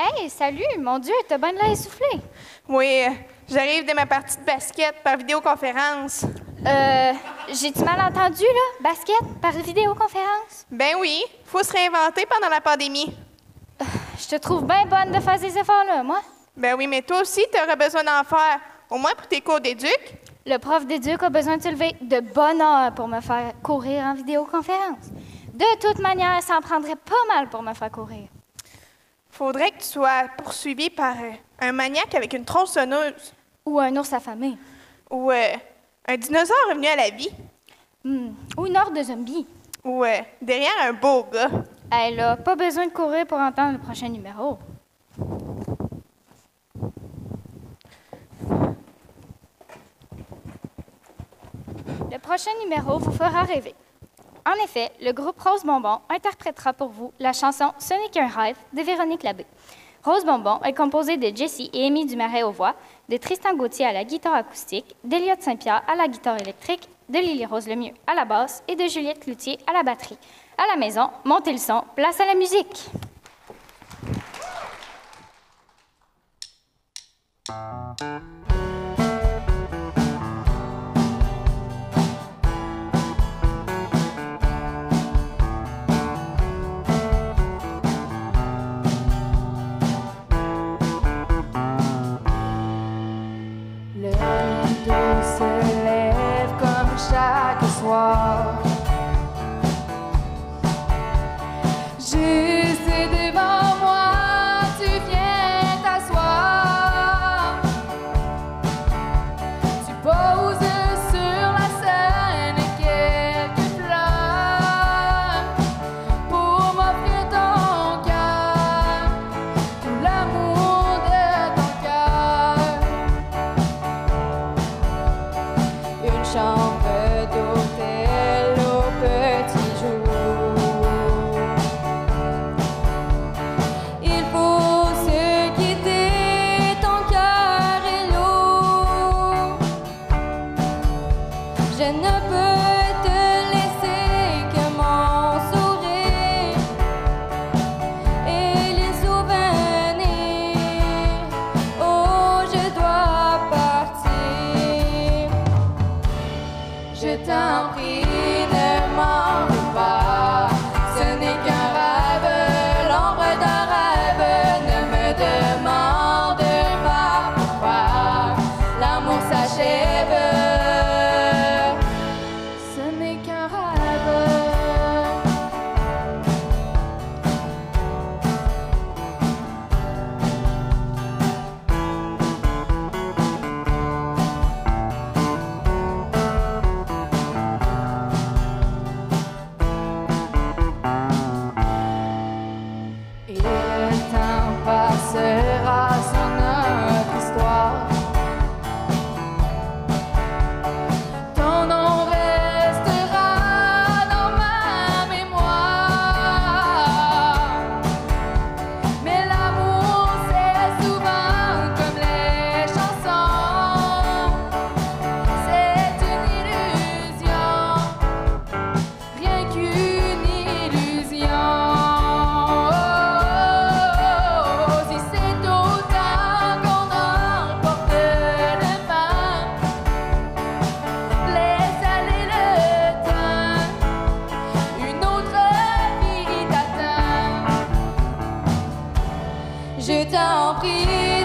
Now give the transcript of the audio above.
Hey, salut! Mon Dieu, t'as bien de l'air essoufflé. Oui, j'arrive de ma partie de basket par vidéoconférence. Euh, j'ai-tu mal entendu, là? Basket par vidéoconférence? Ben oui, faut se réinventer pendant la pandémie. Je te trouve bien bonne de faire ces efforts-là, moi. Ben oui, mais toi aussi, tu auras besoin d'en faire, au moins pour tes cours d'éduc. Le prof d'éduc a besoin de se lever de bonne heure pour me faire courir en vidéoconférence. De toute manière, ça en prendrait pas mal pour me faire courir. Faudrait que tu sois poursuivi par euh, un maniaque avec une tronçonneuse Ou un ours affamé. ou euh, un dinosaure revenu à la vie Hmm. Ou une horde de zombies. ou euh, derrière un beau gars. Elle a pas besoin de courir pour entendre le prochain numéro. Le prochain numéro vous fera rêver. En effet, le groupe Rose Bonbon interprétera pour vous la chanson Ce n'est qu'un rêve de Véronique Labbé. Rose Bonbon est composée de Jessie et Amy Dumaret aux voix, de Tristan Gauthier à la guitare acoustique, d'Eliott Saint-Pierre à la guitare électrique, de Lily Rose Lemieux à la basse et de Juliette Cloutier à la batterie. À la maison, montez le son, place à la musique. Je Et le je t'en prie.